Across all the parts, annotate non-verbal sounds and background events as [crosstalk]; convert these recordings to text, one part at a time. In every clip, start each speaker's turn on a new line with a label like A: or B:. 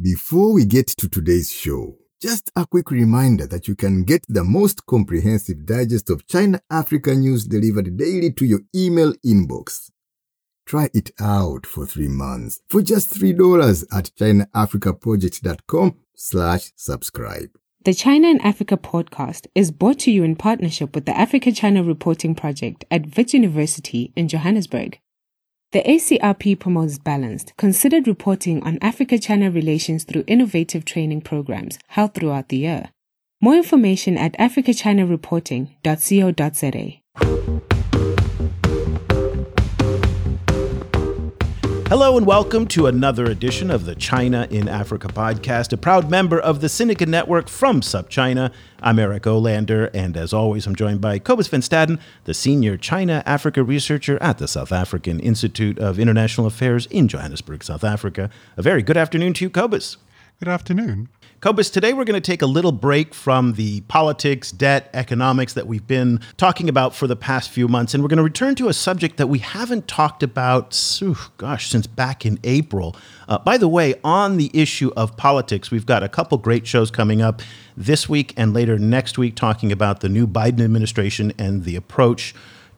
A: Before we get to today's show, just a quick reminder that you can get the most comprehensive digest of China Africa news delivered daily to your email inbox. Try it out for three months for just $3 at chinaafricaproject.com slash subscribe.
B: The China and Africa podcast is brought to you in partnership with the Africa China Reporting Project at Wits University in Johannesburg. The ACRP promotes balanced, considered reporting on Africa China relations through innovative training programs held throughout the year. More information at africachinareporting.co.za.
C: Hello and welcome to another edition of the China in Africa podcast, a proud member of the Sinica Network from SupChina. I'm Eric Olander, and as always, I'm joined by Cobus Van Staden, the senior China Africa researcher at the South African Institute of International Affairs in Johannesburg, South Africa. A very good afternoon to you, Cobus.
D: Good afternoon.
C: Cobus, today we're going to take a little break from the politics, debt, economics that we've been talking about for the past few months, and we're going to return to a subject that we haven't talked about, gosh, since back in April. Uh, by the way, on the issue of politics, we've got a couple great shows coming up this week and later next week talking about the new Biden administration and the approach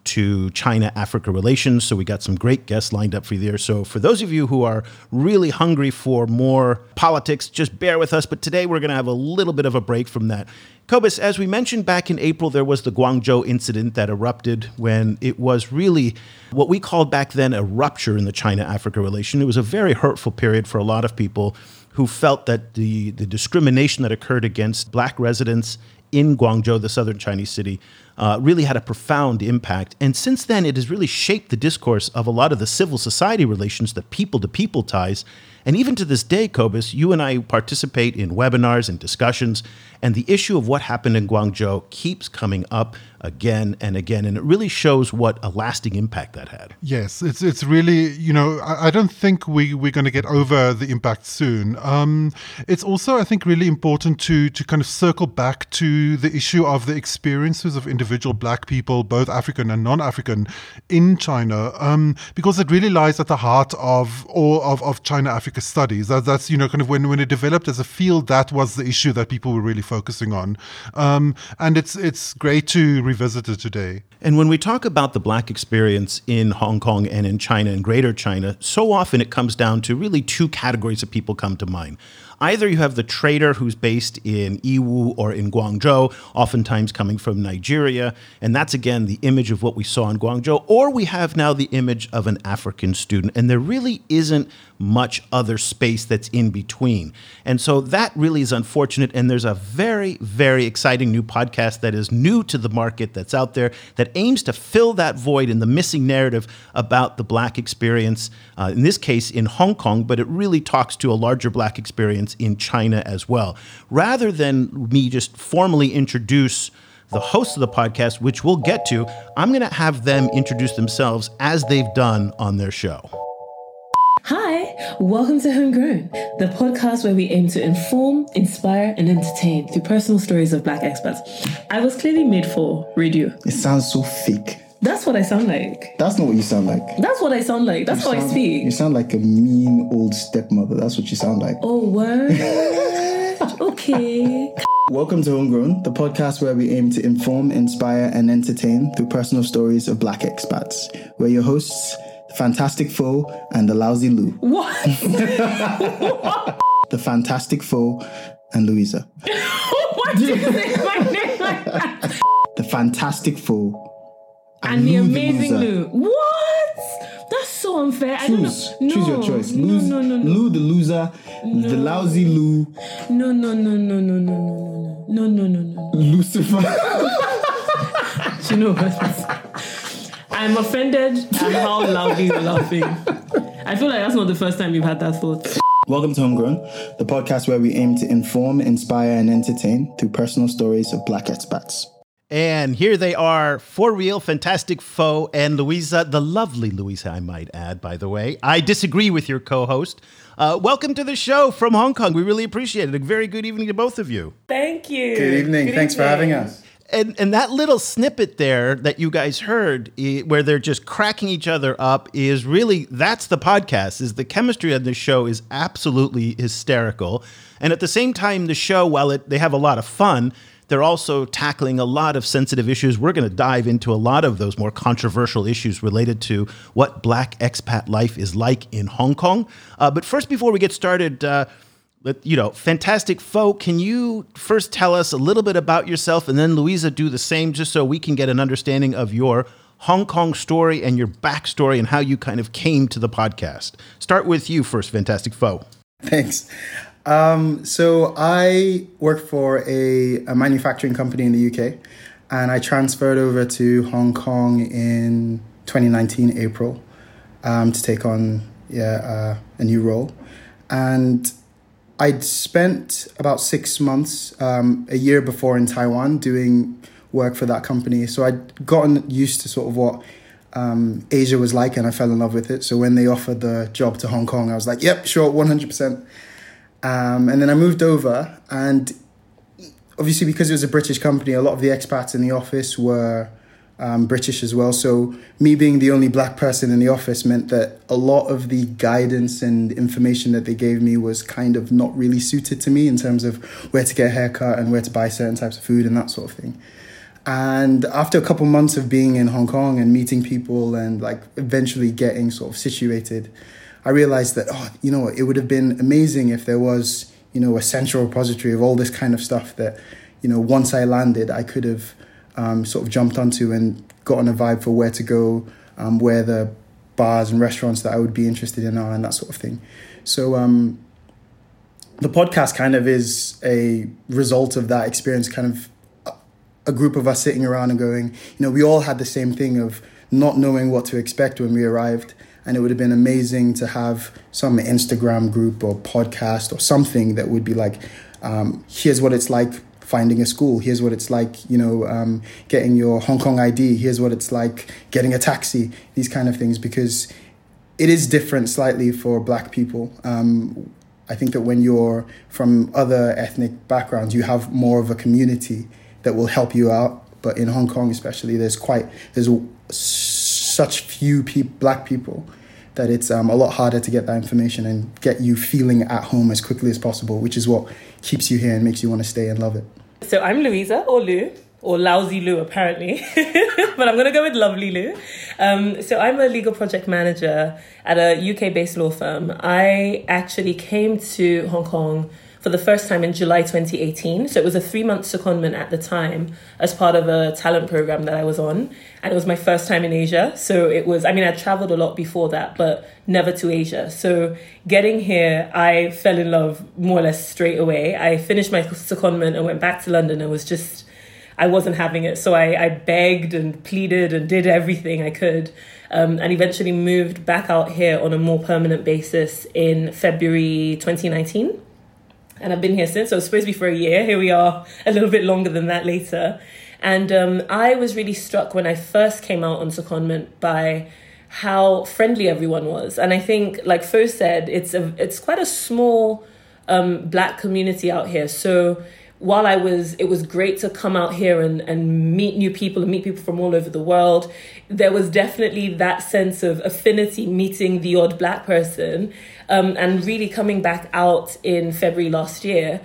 C: to China Africa relations. So we got some great guests lined up for you there. So for those of you who are really hungry for more politics, just bear with us. But today we're going to have a little bit of a break from that. Cobus, as we mentioned back in April, there was the Guangzhou incident that erupted when it was really what we called back then a rupture in the China Africa relation. It was a very hurtful period for a lot of people who felt that the, the discrimination that occurred against black residents in Guangzhou, the southern Chinese city, uh, really had a profound impact. And since then, it has really shaped the discourse of a lot of the civil society relations, the people to people ties. And even to this day, Cobus, you and I participate in webinars and discussions, and the issue of what happened in Guangzhou keeps coming up again and again, and it really shows what a lasting impact that had.
D: Yes, it's it's really you know I, I don't think we we're going to get over the impact soon. Um, it's also I think really important to to kind of circle back to the issue of the experiences of individual Black people, both African and non-African, in China, um, because it really lies at the heart of all of, of China Africa studies. That, that's you know kind of when when it developed as a field, that was the issue that people were really focusing on, um, and it's it's great to revisit it today.
C: And when we talk about the black experience in Hong Kong and in China and Greater China, so often it comes down to really two categories of people come to mind. Either you have the trader who's based in Yiwu or in Guangzhou, oftentimes coming from Nigeria, and that's again the image of what we saw in Guangzhou, or we have now the image of an African student, and there really isn't much other space that's in between. And so that really is unfortunate. And there's a very, very exciting new podcast that is new to the market that's out there that aims to fill that void in the missing narrative about the Black experience, uh, in this case in Hong Kong, but it really talks to a larger Black experience in China as well. Rather than me just formally introduce the hosts of the podcast, which we'll get to, I'm going to have them introduce themselves as they've done on their show.
E: Hi, welcome to Homegrown, the podcast where we aim to inform, inspire, and entertain through personal stories of Black experts. I was clearly made for radio.
F: It sounds so fake.
E: That's what I sound like.
F: That's not what you sound like.
E: That's what I sound like. That's
F: you
E: how
F: sound,
E: I speak.
F: You sound like a mean old stepmother. That's what you sound like.
E: Oh, word. [laughs] okay.
F: Welcome to Homegrown, the podcast where we aim to inform, inspire, and entertain through personal stories of Black expats. We're your hosts, the Fantastic Fo and the Lousy Lou.
E: What? [laughs]
F: the Fantastic Fo and Louisa. [laughs]
E: Did you say my name like that?
F: The Fantastic Fo
E: And, the amazing
F: loser.
E: Lou. What? That's so unfair. I don't
F: Choose.
E: know. No,
F: Choose your choice. Lose,
E: no, no, no.
F: Lou the loser, the lousy Lou,
E: No, no, no, no, no, no, no, no, no, no, no, no.
F: Lucifer. [laughs]
E: Do you know what? I'm offended at how loudly you're laughing. I feel like that's not the first time you've had that thought.
F: Welcome to Homegrown, the podcast where we aim to inform, inspire, and entertain through personal stories of Black expats.
C: And here they are, for real, Fantastic Fo and Louisa, the lovely Louisa, I might add, by the way. I disagree with your co host. Uh, welcome to the show from Hong Kong. We really appreciate it. A very good evening to both of you.
E: Thank you.
F: Good evening. Thanks for having us.
C: and and that little snippet there that you guys heard where they're just cracking each other up is really that's the podcast is the chemistry of the show is absolutely hysterical and at the same time the show while it they have a lot of fun they're also tackling a lot of sensitive issues. We're going to dive into a lot of those more controversial issues related to what black expat life is like in Hong Kong. Uh, but first, before we get started, uh, you know, fantastic Fo. Can you first tell us a little bit about yourself, and then Louisa do the same, just so we can get an understanding of your Hong Kong story and your backstory and how you kind of came to the podcast. Start with you first, fantastic Fo.
F: Thanks. Um, so I work for a, a manufacturing company in the UK, and I transferred over to Hong Kong in 2019 April um, to take on yeah uh, a new role, and I'd spent about six months, um, a year before in Taiwan doing work for that company. So I'd gotten used to sort of what um, Asia was like and I fell in love with it. So when they offered the job to Hong Kong, I was like, yep, sure, 100%. Um, and then I moved over and obviously because it was a British company, a lot of the expats in the office were um, British as well. So me being the only black person in the office meant that a lot of the guidance and information that they gave me was kind of not really suited to me in terms of where to get a haircut and where to buy certain types of food and that sort of thing. And after a couple months of being in Hong Kong and meeting people and like eventually getting sort of situated, I realized that oh, you know, it would have been amazing if there was you know a central repository of all this kind of stuff that you know once I landed I could have um, sort of jumped onto and gotten a vibe for where to go, um, where the bars and restaurants that I would be interested in are, and that sort of thing. So um, the podcast kind of is a result of that experience, kind of a group of us sitting around and going, you know, we all had the same thing of not knowing what to expect when we arrived. And it would have been amazing to have some Instagram group or podcast or something that would be like, um, here's what it's like finding a school. Here's what it's like, you know, um, getting your Hong Kong ID. Here's what it's like getting a taxi. These kind of things because it is different slightly for Black people. Um, I think that when you're from other ethnic backgrounds, you have more of a community that will help you out. But in Hong Kong, especially, there's quite there's such few pe- Black people that it's um, a lot harder to get that information and get you feeling at home as quickly as possible, which is what keeps you here and makes you want to stay and love it.
E: So I'm Louisa, or Lou, or Lousy Lou, apparently, [laughs] but I'm to go with Lovely Lou. Um, so I'm a legal project manager at a UK based law firm. I actually came to Hong Kong for the first time in July 2018. So it was a three month secondment at the time as part of a talent program that I was on. And it was my first time in Asia. So it was, I mean, I traveled a lot before that, but never to Asia. So getting here, I fell in love more or less straight away. I finished my secondment and went back to London and was just, I wasn't having it. So I, I begged and pleaded and did everything I could. Um, and eventually moved back out here on a more permanent basis in February 2019 and I've been here since. So it was supposed to be for a year. Here we are, a little bit longer than that later. And um, I was really struck when I first came out on secondment by how friendly everyone was. And I think, like Fo said, it's a it's quite a small um, black community out here. So while I was, it was great to come out here and, and meet new people and meet people from all over the world. There was definitely that sense of affinity meeting the odd black person um, and really coming back out in February last year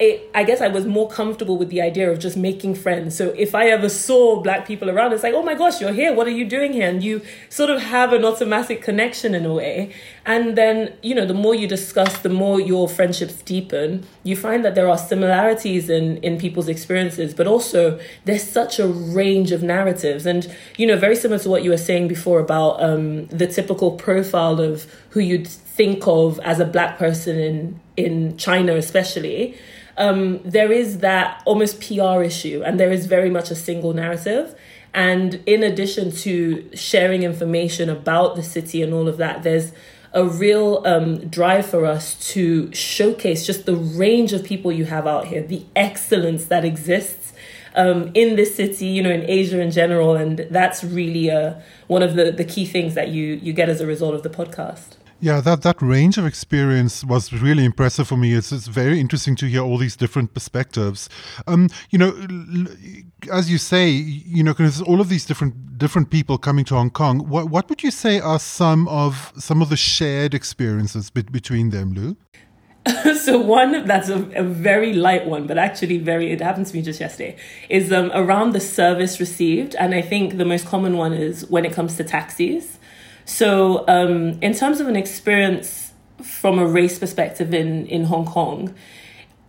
E: it, I guess I was more comfortable with the idea of just making friends. So if I ever saw black people around, it's like, oh my gosh, you're here. What are you doing here? And you sort of have an automatic connection in a way. And then, you know, the more you discuss, the more your friendships deepen. You find that there are similarities in, in people's experiences, but also there's such a range of narratives. And, you know, very similar to what you were saying before about um, the typical profile of who you'd think of as a black person in, in China, especially um, there is that almost PR issue, and there is very much a single narrative. And in addition to sharing information about the city and all of that, there's a real um, drive for us to showcase just the range of people you have out here, the excellence that exists um, in this city, you know, in Asia in general, and that's really uh, one of the, the key things that you you get as a result of the podcast.
D: Yeah, that, that range of experience was really impressive for me. It's, it's very interesting to hear all these different perspectives. Um, you know, as you say, you know, because all of these different different people coming to Hong Kong. What what would you say are some of some of the shared experiences be- between them, Lou? [laughs]
E: so one that's a, a, very light one, but actually very it happened to me just yesterday is um, around the service received, and I think the most common one is when it comes to taxis. So, um, in terms of an experience from a race perspective in, in Hong Kong,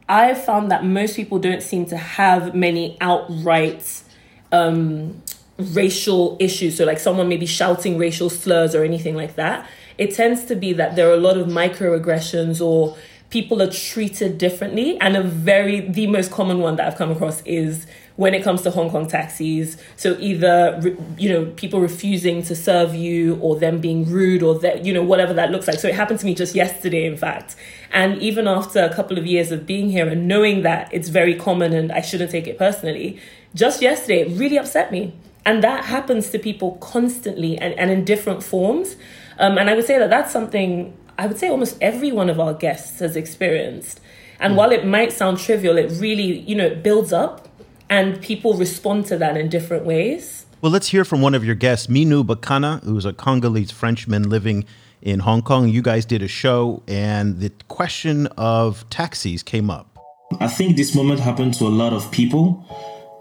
E: I have found that most people don't seem to have many outright um, racial issues. So, like someone maybe shouting racial slurs or anything like that. It tends to be that there are a lot of microaggressions or people are treated differently. And a very, the most common one that I've come across is when it comes to Hong Kong taxis. So either you know people refusing to serve you, or them being rude, or that you know whatever that looks like. So it happened to me just yesterday, in fact. And even after a couple of years of being here and knowing that it's very common and I shouldn't take it personally, just yesterday it really upset me. And that happens to people constantly and, and in different forms. Um, and I would say that that's something I would say almost every one of our guests has experienced. And mm. while it might sound trivial, it really, you know, it builds up and people respond to that in different ways.
C: Well, let's hear from one of your guests, Aminu Bakana, who's a Congolese Frenchman living in Hong Kong. You guys did a show, and the question of taxis came up.
G: I think this moment happened to a lot of people,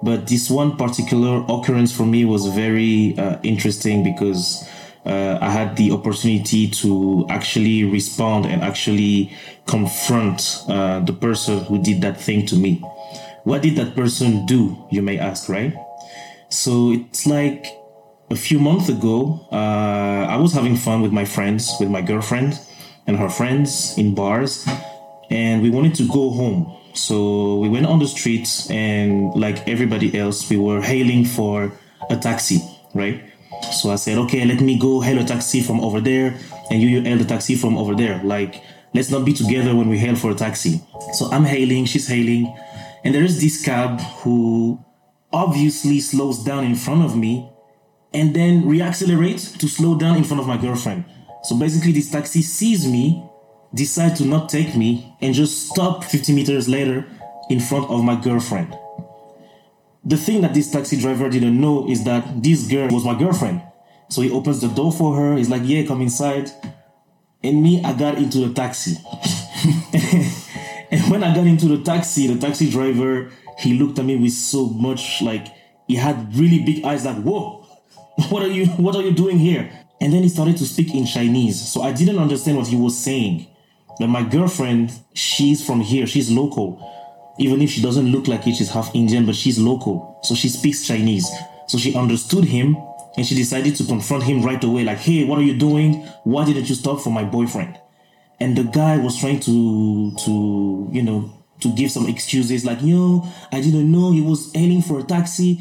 G: but this one particular occurrence for me was very uh, interesting because uh, I had the opportunity to actually respond and actually confront uh, the person who did that thing to me. What did that person do, you may ask, right? So it's like a few months ago, uh, I was having fun with my friends, with my girlfriend and her friends in bars, and we wanted to go home. So we went on the streets, and like everybody else, we were hailing for a taxi, right? So I said, okay, let me go hail a taxi from over there, and you, you hail the taxi from over there. Like, let's not be together when we hail for a taxi. So I'm hailing, she's hailing, and there is this cab who obviously slows down in front of me and then reaccelerates to slow down in front of my girlfriend. So basically, this taxi sees me, decide to not take me, and just stop 50 meters later in front of my girlfriend. The thing that this taxi driver didn't know is that this girl was my girlfriend. So he opens the door for her. He's like, "Yeah, come inside." And me, I got into the taxi. [laughs] And when I got into the taxi, the taxi driver, he looked at me with so much like he had really big eyes, like, whoa, [laughs] what are you what are you doing here? And then he started to speak in Chinese. So I didn't understand what he was saying. But my girlfriend, she's from here, she's local. Even if she doesn't look like it, she's half Indian, but she's local. So she speaks Chinese. So she understood him and she decided to confront him right away, like, hey, what are you doing? Why didn't you stop for my boyfriend? And the guy was trying to to you know to give some excuses like yo i didn't know he was aiming for a taxi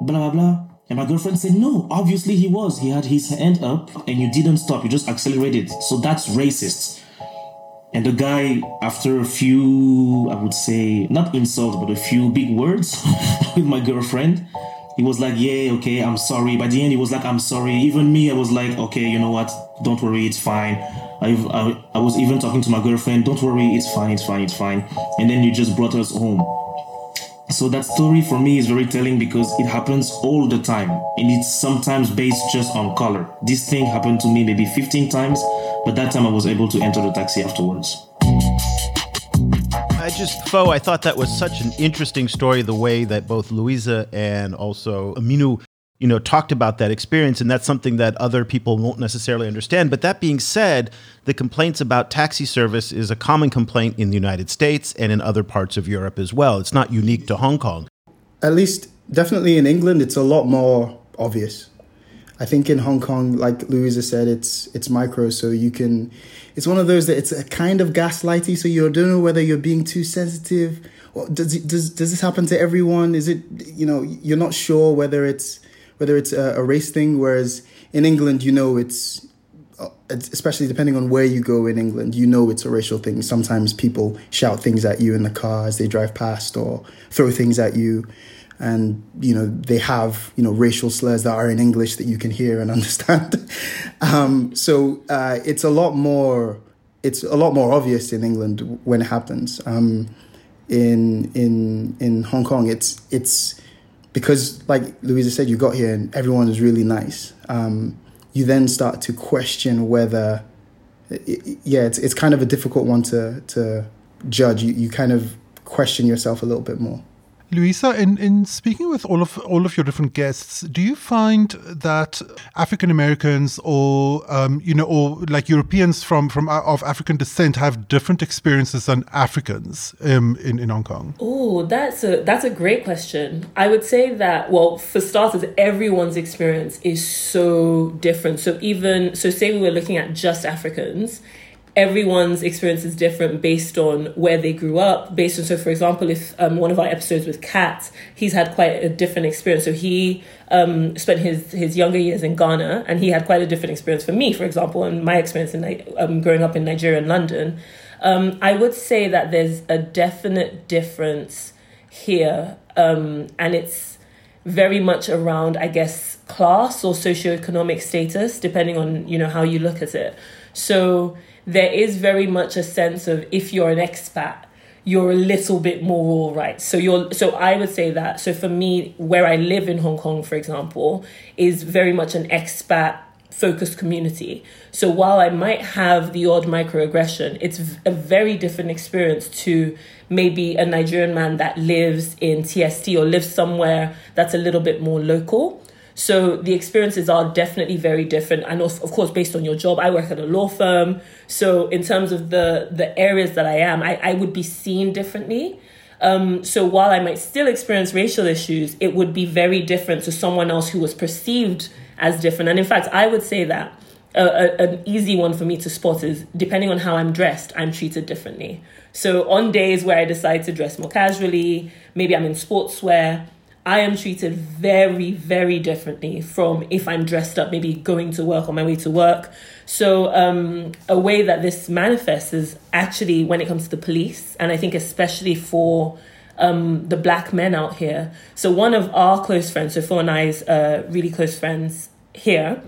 G: blah blah blah. And my girlfriend said no obviously he was. He had his hand up and you didn't stop you just accelerated. So that's racist. And the guy after a few i would say not insults but a few big words [laughs] with my girlfriend he was like yeah okay i'm sorry by the end he was like i'm sorry even me i was like okay you know what don't worry it's fine I, I, I was even talking to my girlfriend, don't worry, it's fine, it's fine, it's fine. And then you just brought us home. So that story for me is very telling because it happens all the time and it's sometimes based just on color. This thing happened to me maybe 15 times, but that time I was able to enter the taxi afterwards.
C: I just, Fo, I thought that was such an interesting story, the way that both Louisa and also Aminu you know, talked about that experience, and that's something that other people won't necessarily understand. But that being said, the complaints about taxi service is a common complaint in the United States and in other parts of Europe as well. It's not unique to Hong Kong.
F: At least, definitely in England, it's a lot more obvious. I think in Hong Kong, like Louisa said, it's it's micro, so you can. It's one of those that it's a kind of gaslighty, so you don't know whether you're being too sensitive. Or does does does this happen to everyone? Is it you know you're not sure whether it's whether it's a, a race thing. Whereas in England, you know, it's uh, especially depending on where you go in England, you know it's a racial thing. Sometimes people shout things at you in the car as they drive past or throw things at you. And you know they have you know racial slurs that are in English that you can hear and [laughs] understand. um, so uh, it's a lot more it's a lot more obvious in England when it happens. Um, in in in Hong Kong, it's it's because like Louisa said, you got here and everyone is really nice. Um, you then start to question whether, it, yeah, it's it's kind of a difficult one to to judge. You you kind of question yourself a little bit more.
D: Louisa, in, in speaking with all of all of your different guests, do you find that African Americans or um, you know or like Europeans from from uh, of African descent have different experiences than Africans um, in in Hong Kong?
E: Oh, that's a that's a great question. I would say that well, for starters, everyone's experience is so different. So even so, say we were looking at just Africans everyone's experience is different based on where they grew up based on so for example if um, one of our episodes with kat he's had quite a different experience. So he um, spent his his younger years in ghana and he had quite a different experience for me for example and my experience in um, growing up in nigeria and london. Um, i would say that there's a definite difference here um, and it's very much around i guess class or socioeconomic status depending on you know how you look at it. So there is very much a sense of if you're an expat, you're a little bit more all right. So you're so I would say that. So for me, where I live in Hong Kong, for example, is very much an expat focused community. So while I might have the odd microaggression, it's a very different experience to maybe a Nigerian man that lives in TST or lives somewhere that's a little bit more local. So the experiences are definitely very different. And of, of course, based on your job, I work at a law firm. So in terms of the, the areas that I am, I, I would be seen differently. Um, so while I might still experience racial issues, it would be very different to someone else who was perceived as different. And in fact, I would say that a, a, an easy one for me to spot is depending on how I'm dressed, I'm treated differently. So on days where I decide to dress more casually, maybe I'm in sportswear, I am treated very, very differently from if I'm dressed up, maybe going to work on my way to work. So, um, a way that this manifests is actually when it comes to the police, and I think especially for um, the black men out here. So, one of our close friends, so Fo and I's uh, really close friends here,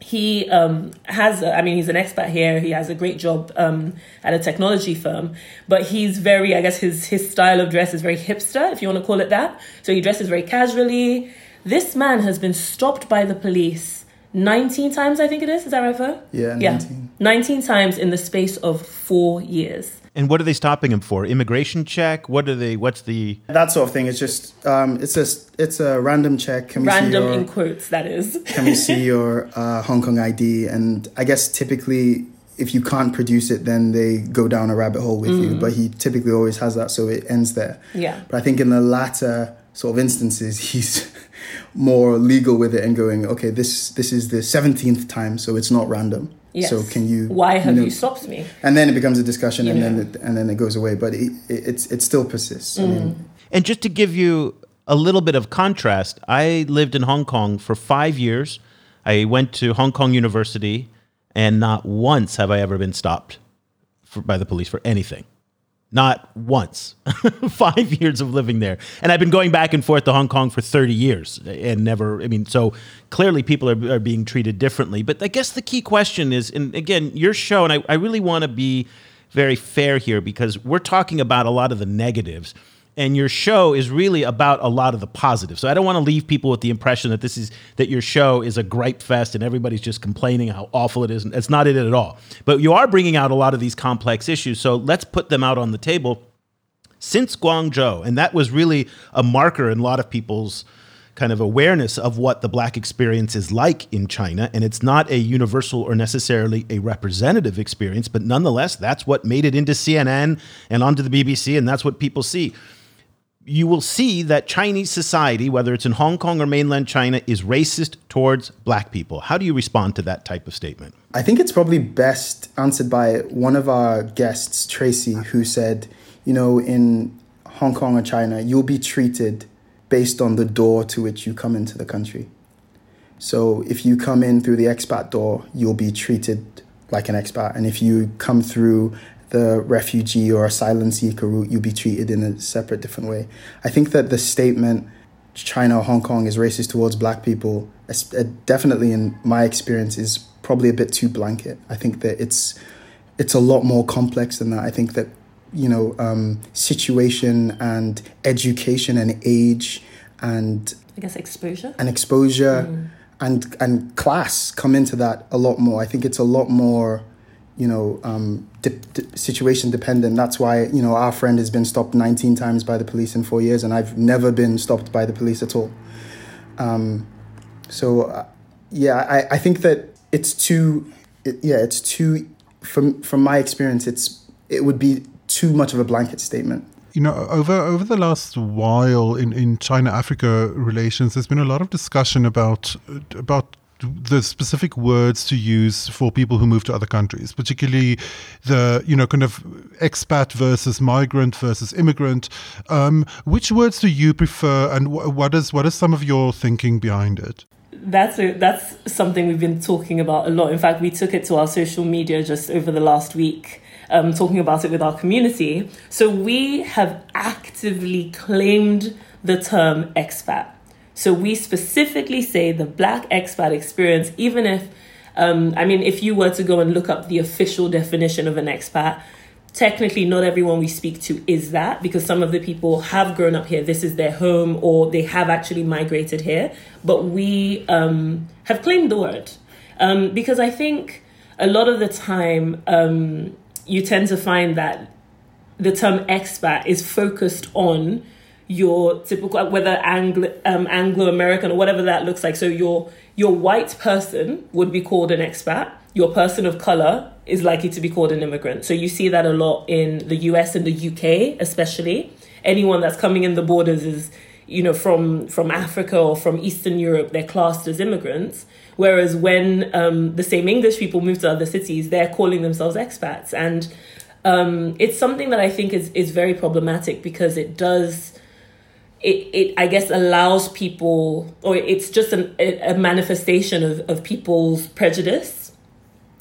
E: he um, has i mean he's an expat here. He has a great job um, at a technology firm but he's very i guess his his style of dress is very hipster if you want to call it that. So he dresses very casually. This man has been stopped by the police 19 times i think it is. Is that right for
F: yeah 19. yeah
E: 19 times in the space of four years
C: and what are they stopping him for? Immigration check? What are they? What's the
F: that sort of thing? It's just um, it's a it's a random check.
E: Can random your, in quotes. That is.
F: can we see your uh, Hong Kong ID? And I guess typically, if you can't produce it, then they go down a rabbit hole with mm. you. But he typically always has that, so it ends there.
E: Yeah.
F: But I think in the latter sort of instances, [laughs] he's more legal with it and going, okay, this this is the seventeenth time, so it's not random. Yes. So can you?
E: Why have you, know, you stopped me?
F: And then it becomes a discussion, you and know. then it, and then it goes away. But it, it it still persists. Mm. I mean,
C: and just to give you a little bit of contrast, I lived in Hong Kong for five years. I went to Hong Kong University, and not once have I ever been stopped for, by the police for anything. Not once. [laughs] Five years of living there. And I've been going back and forth to Hong Kong for 30 years and never, I mean, so clearly people are, are being treated differently. But I guess the key question is, and again, your show, and I, I really want to be very fair here because we're talking about a lot of the negatives and your show is really about a lot of the positive. So I don't want to leave people with the impression that this is that your show is a gripe fest and everybody's just complaining how awful it is. It's not it at all. But you are bringing out a lot of these complex issues. So let's put them out on the table. Since Guangzhou, and that was really a marker in a lot of people's kind of awareness of what the black experience is like in China. And it's not a universal or necessarily a representative experience, but nonetheless, that's what made it into CNN and onto the BBC, and that's what people see you will see that Chinese society, whether it's in Hong Kong or mainland China, is racist towards black people. How do you respond to that type of statement?
F: I think it's probably best answered by one of our guests, Tracy, who said, you know, in Hong Kong or China, you'll be treated based on the door to which you come into the country. So if you come in through the expat door, you'll be treated like an expat. And if you come through the refugee or asylum seeker route, you'll be treated in a separate, different way. I think that the statement China or Hong Kong is racist towards black people, uh, definitely in my experience, is probably a bit too blanket. I think that it's it's a lot more complex than that. I think that you know um, situation and education and age and
E: I guess exposure
F: and exposure mm. and and class come into that a lot more. I think it's a lot more you know um, situation dependent. That's why you know our friend has been stopped 19 times by the police in four years, and I've never been stopped by the police at all. Um, so uh, yeah, I, I think that it's too it, yeah it's too from from my experience it's it would be too much of a blanket statement
D: you know, over over the last while in, in China Africa relations, there's been a lot of discussion about about the specific words to use for people who move to other countries, particularly the you know kind of expat versus migrant versus immigrant. Um, which words do you prefer, and what is what is some of your thinking behind it?
E: That's a, that's something we've been talking about a lot. In fact, we took it to our social media just over the last week um, talking about it with our community. So we have actively claimed the term expat. So we specifically say the black expat experience, even if, um, I mean, if you were to go and look up the official definition of an expat, technically not everyone we speak to is that because some of the people have grown up here. This is their home or they have actually migrated here. But we um, have claimed the word. Um, because i think a lot of the time um, you tend to find that the term expat is focused on your typical whether Anglo um, Anglo American or whatever that looks like. So your your white person would be called an expat. Your person of color is likely to be called an immigrant. So you see that a lot in the US and the UK, especially. Anyone that's coming in the borders is you know from from Africa or from Eastern Europe. They're classed as immigrants. Whereas when um, the same English people move to other cities, they're calling themselves expats. And um, it's something that I think is, is very problematic because it does, it, it I guess, allows people, or it's just an, a manifestation of, of people's prejudice.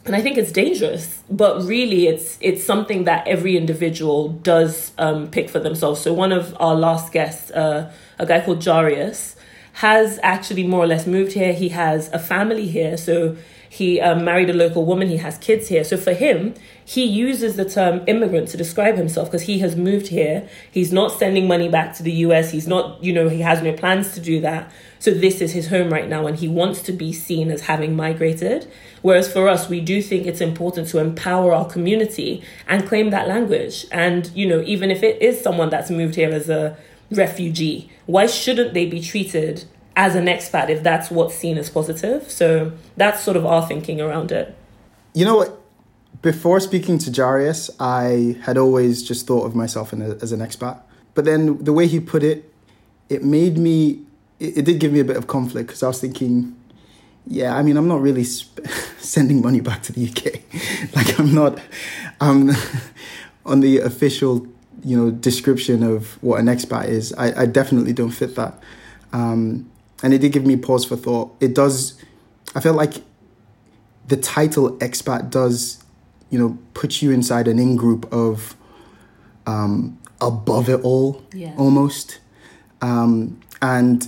E: And I think it's dangerous, but really, it's it's something that every individual does um, pick for themselves. So one of our last guests, uh, a guy called Jarius, has actually more or less moved here. He has a family here. So he um, married a local woman. He has kids here. So for him, he uses the term immigrant to describe himself because he has moved here. He's not sending money back to the US. He's not, you know, he has no plans to do that. So this is his home right now and he wants to be seen as having migrated. Whereas for us, we do think it's important to empower our community and claim that language. And, you know, even if it is someone that's moved here as a refugee. Why shouldn't they be treated as an expat if that's what's seen as positive? So that's sort of our thinking around it.
F: You know what? Before speaking to Jarius, I had always just thought of myself as an expat. But then the way he put it, it made me, it, it did give me a bit of conflict because I was thinking, yeah, I mean, I'm not really sp- [laughs] sending money back to the UK. [laughs] like, I'm not, I'm [laughs] on the official you know description of what an expat is, I, I definitely don't fit that. Um, and it did give me pause for thought. It does. I felt like the title expat does, you know, put you inside an in group of um, above it all, yeah. almost. Um, and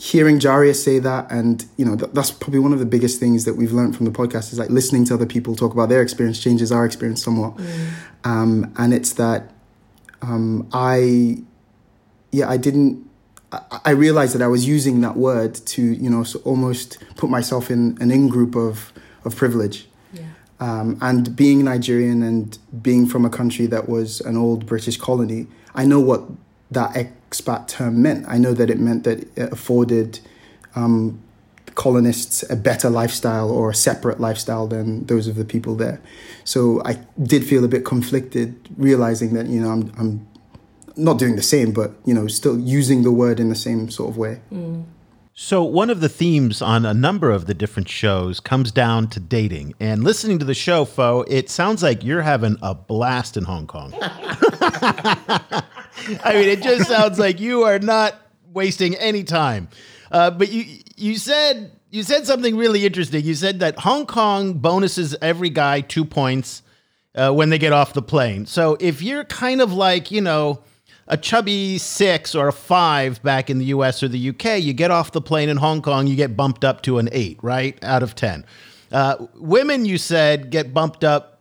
F: hearing Jarius say that, and you know, th- that's probably one of the biggest things that we've learned from the podcast is like listening to other people talk about their experience changes our experience somewhat. Mm. Um, and it's that um, I, yeah, I didn't. I, I realized that I was using that word to, you know, so almost put myself in an in group of of privilege. Yeah. Um, and being Nigerian and being from a country that was an old British colony, I know what that expat term meant. I know that it meant that it afforded um, colonists a better lifestyle or a separate lifestyle than those of the people there. So I did feel a bit conflicted, realizing that you know I'm I'm not doing the same, but you know still using the word in the same sort of way. Mm.
C: So, one of the themes on a number of the different shows comes down to dating. And listening to the show, Fo, it sounds like you're having a blast in Hong Kong. [laughs] I mean, it just sounds like you are not wasting any time. Uh, but you you said you said something really interesting. You said that Hong Kong bonuses every guy two points uh, when they get off the plane. So if you're kind of like you know a chubby six or a five back in the US or the UK, you get off the plane in Hong Kong, you get bumped up to an eight, right? Out of 10. Uh, women, you said, get bumped up.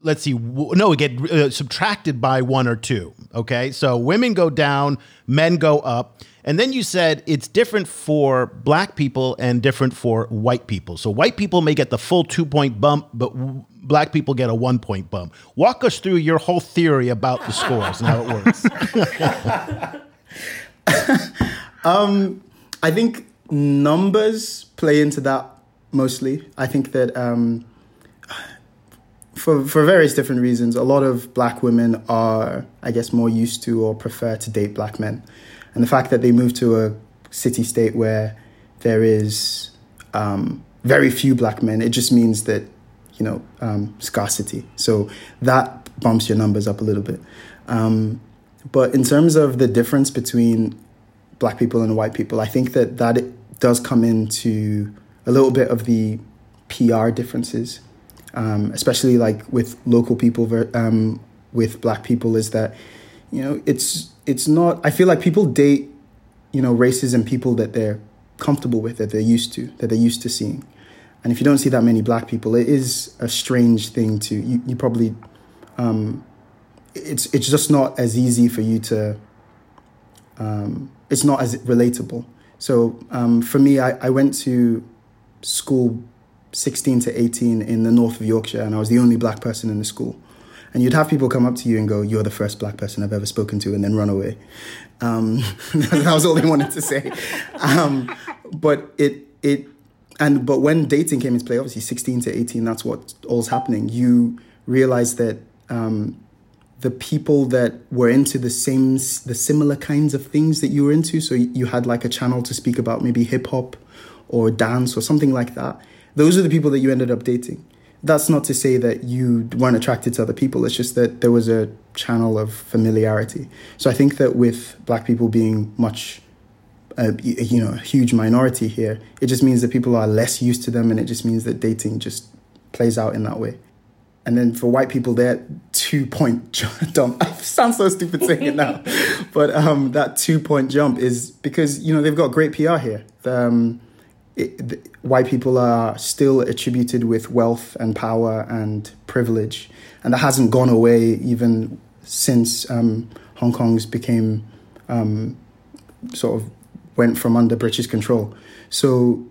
C: Let's see, no, it get uh, subtracted by one or two. Okay. So women go down, men go up. And then you said it's different for black people and different for white people. So white people may get the full two point bump, but w- black people get a one point bump. Walk us through your whole theory about the scores and how it works. [laughs]
F: um, I think numbers play into that mostly. I think that um, for for various different reasons, a lot of black women are, I guess, more used to or prefer to date black men, and the fact that they move to a city state where there is um, very few black men, it just means that you know um, scarcity. So that bumps your numbers up a little bit. Um, but in terms of the difference between black people and white people, I think that that does come into a little bit of the PR differences, um, especially like with local people ver- um, with black people, is that you know it's it's not. I feel like people date you know races and people that they're comfortable with, that they're used to, that they're used to seeing. And if you don't see that many black people, it is a strange thing to you. You probably um, it's it's just not as easy for you to. Um, it's not as relatable. So um, for me, I, I went to school 16 to 18 in the north of Yorkshire, and I was the only black person in the school. And you'd have people come up to you and go, "You're the first black person I've ever spoken to," and then run away. Um, [laughs] that was all they wanted to say. Um, but it it and but when dating came into play, obviously 16 to 18, that's what all's happening. You realize that um, the people that were into the same the similar kinds of things that you were into, so you had like a channel to speak about maybe hip hop or dance or something like that. Those are the people that you ended up dating. That's not to say that you weren't attracted to other people. It's just that there was a channel of familiarity. So I think that with black people being much, uh, you know, a huge minority here, it just means that people are less used to them, and it just means that dating just plays out in that way. And then for white people, that two point [laughs] jump. I sound so stupid saying it now, [laughs] but um, that two point jump is because you know they've got great PR here. The, um, it, white people are still attributed with wealth and power and privilege, and that hasn't gone away even since um, Hong Kong's became um, sort of went from under British control. So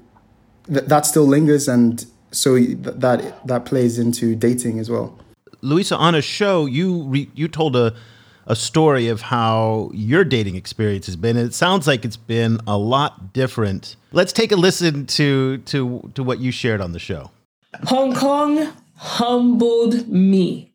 F: th- that still lingers, and so th- that that plays into dating as well.
C: Louisa, on a show, you re- you told a a story of how your dating experience has been. It sounds like it's been a lot different. Let's take a listen to to to what you shared on the show.
E: Hong Kong humbled me.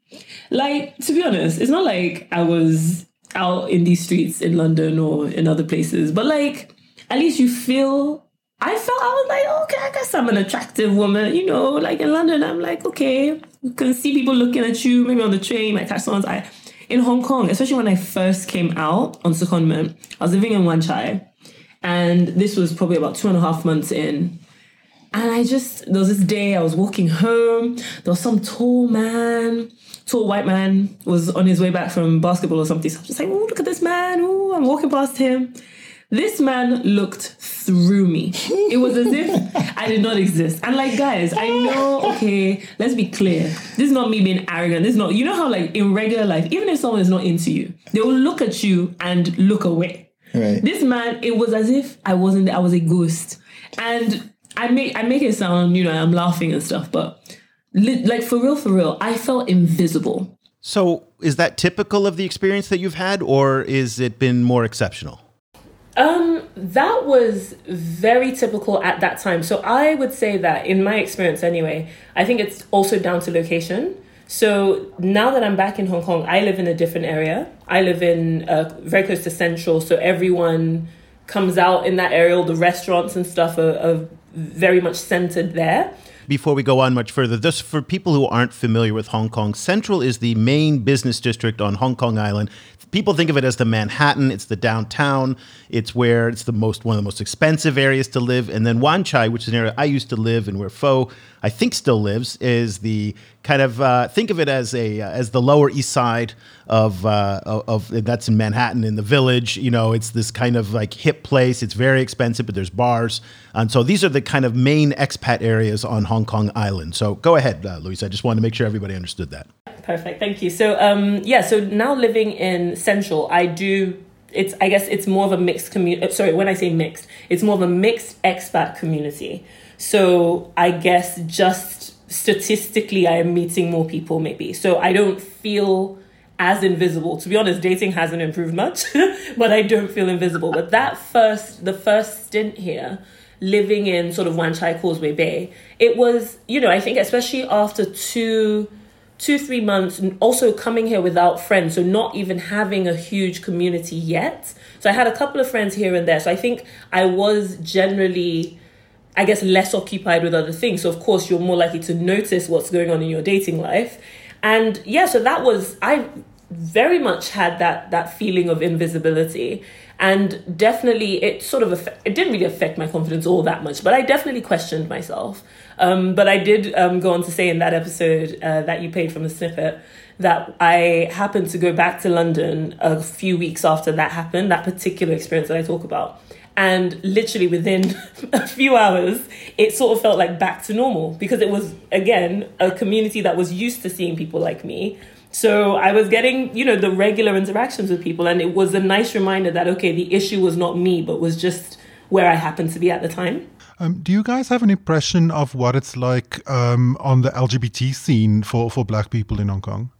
E: Like to be honest, it's not like I was out in these streets in London or in other places, but like at least you feel I felt I was like, okay, I guess I'm an attractive woman. You know, like in London, I'm like, okay, you can see people looking at you, maybe on the train, might catch someone's eye. In Hong Kong, especially when I first came out on secondment, I was living in Wan Chai, and this was probably about two and a half months in. And I just, there was this day I was walking home, there was some tall man, tall white man, was on his way back from basketball or something. So I'm just like, oh, look at this man. Oh, I'm walking past him. This man looked through me. It was as if I did not exist. And like, guys, I know, okay, let's be clear. This is not me being arrogant. This is not, you know how like in regular life, even if someone is not into you, they will look at you and look away.
F: Right.
E: This man, it was as if I wasn't there, I was a ghost. And I make I make it sound, you know, I'm laughing and stuff, but li- like for real, for real, I felt invisible.
C: So, is that typical of the experience that you've had, or is it been more exceptional?
E: Um, that was very typical at that time. So I would say that in my experience anyway, I think it's also down to location. So now that I'm back in Hong Kong, I live in a different area. I live in uh, very close to Central, so everyone comes out in that area. All the restaurants and stuff are, are very much centered there.
C: Before we go on much further, just for people who aren't familiar with Hong Kong, Central is the main business district on Hong Kong Island. People think of it as the Manhattan. It's the downtown. It's where it's the most one of the most expensive areas to live. And then Wan Chai, which is an area I used to live and where Fo I think still lives, is the kind of uh, think of it as a uh, as the Lower East Side of, uh, of that's in Manhattan in the Village. You know, it's this kind of like hip place. It's very expensive, but there's bars, and so these are the kind of main expat areas on Hong Kong Island. So go ahead, uh. I just wanted to make sure everybody understood that.
E: Perfect. Thank you. So um, yeah, so now living in Central, I do it's I guess it's more of a mixed community. Sorry, when I say mixed, it's more of a mixed expat community. So I guess just statistically, I am meeting more people maybe. So I don't feel as invisible. To be honest, dating hasn't improved much, [laughs] but I don't feel invisible. But that first, the first stint here, living in sort of Wan Chai Causeway Bay, it was, you know, I think especially after two two, three months, and also coming here without friends, so not even having a huge community yet. So I had a couple of friends here and there. So I think I was generally, I guess, less occupied with other things. So of course, you're more likely to notice what's going on in your dating life. And yeah, so that was I very much had that that feeling of invisibility and definitely it sort of it didn't really affect my confidence all that much but i definitely questioned myself um, but i did um, go on to say in that episode uh, that you played from the snippet that i happened to go back to london a few weeks after that happened that particular experience that i talk about and literally within [laughs] a few hours it sort of felt like back to normal because it was again a community that was used to seeing people like me so I was getting, you know, the regular interactions with people, and it was a nice reminder that okay, the issue was not me, but was just where I happened to be at the time.
D: Um, do you guys have an impression of what it's like um, on the LGBT scene for, for Black people in Hong Kong?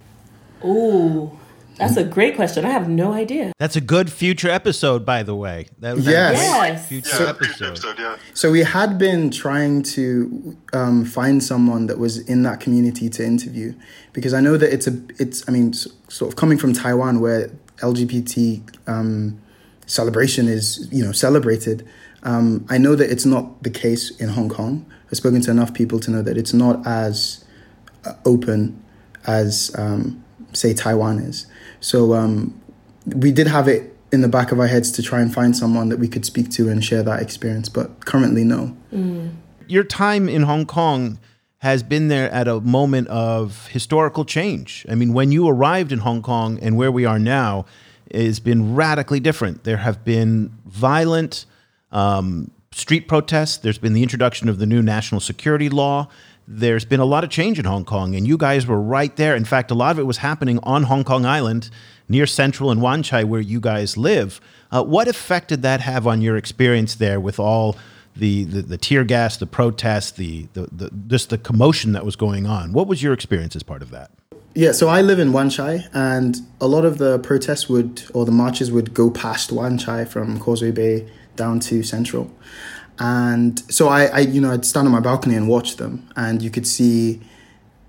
E: Oh, that's a great question. I have no idea.
C: That's a good future episode, by the way.
F: That was yes.
E: yes.
C: Future yeah, episode. episode
F: yeah. So we had been trying to um, find someone that was in that community to interview because I know that it's a it's I mean sort of coming from Taiwan where LGBT um, celebration is you know celebrated. Um, I know that it's not the case in Hong Kong. I've spoken to enough people to know that it's not as uh, open as um, say Taiwan is. So um, we did have it in the back of our heads to try and find someone that we could speak to and share that experience, but currently, no.
C: Mm. Your time in Hong Kong has been there at a moment of historical change. I mean, when you arrived in Hong Kong and where we are now has been radically different. There have been violent um, street protests. There's been the introduction of the new national security law there's been a lot of change in Hong Kong, and you guys were right there. In fact, a lot of it was happening on Hong Kong Island, near Central and Wan Chai, where you guys live. Uh, what effect did that have on your experience there with all the, the, the tear gas, the protests, the, the, the, just the commotion that was going on? What was your experience as part of that?
F: Yeah, so I live in Wan Chai, and a lot of the protests would, or the marches would go past Wan Chai from Causeway Bay down to Central. And so I, I, you know, I'd stand on my balcony and watch them, and you could see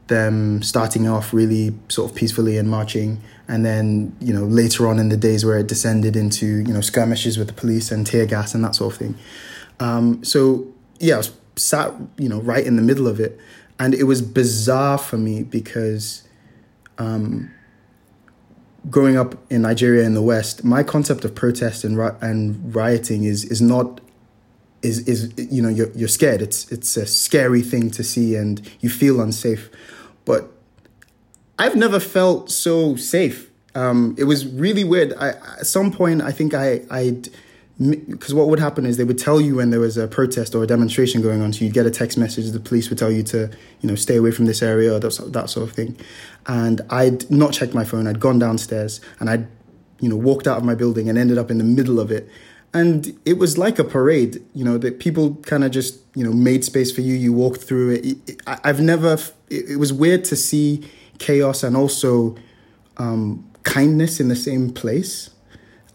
F: them starting off really sort of peacefully and marching, and then you know later on in the days where it descended into you know skirmishes with the police and tear gas and that sort of thing. Um, so yeah, I was sat you know right in the middle of it, and it was bizarre for me because. Um, growing up in Nigeria in the West, my concept of protest and ri- and rioting is is not is is you know you're you're scared. It's it's a scary thing to see, and you feel unsafe. But I've never felt so safe. Um, it was really weird. I, at some point, I think I I'd because what would happen is they would tell you when there was a protest or a demonstration going on. So you'd get a text message. The police would tell you to you know stay away from this area or that, that sort of thing. And I'd not checked my phone. I'd gone downstairs and I'd you know walked out of my building and ended up in the middle of it and it was like a parade you know that people kind of just you know made space for you you walked through it, i've never it, was weird to see chaos and also um, kindness in the same place.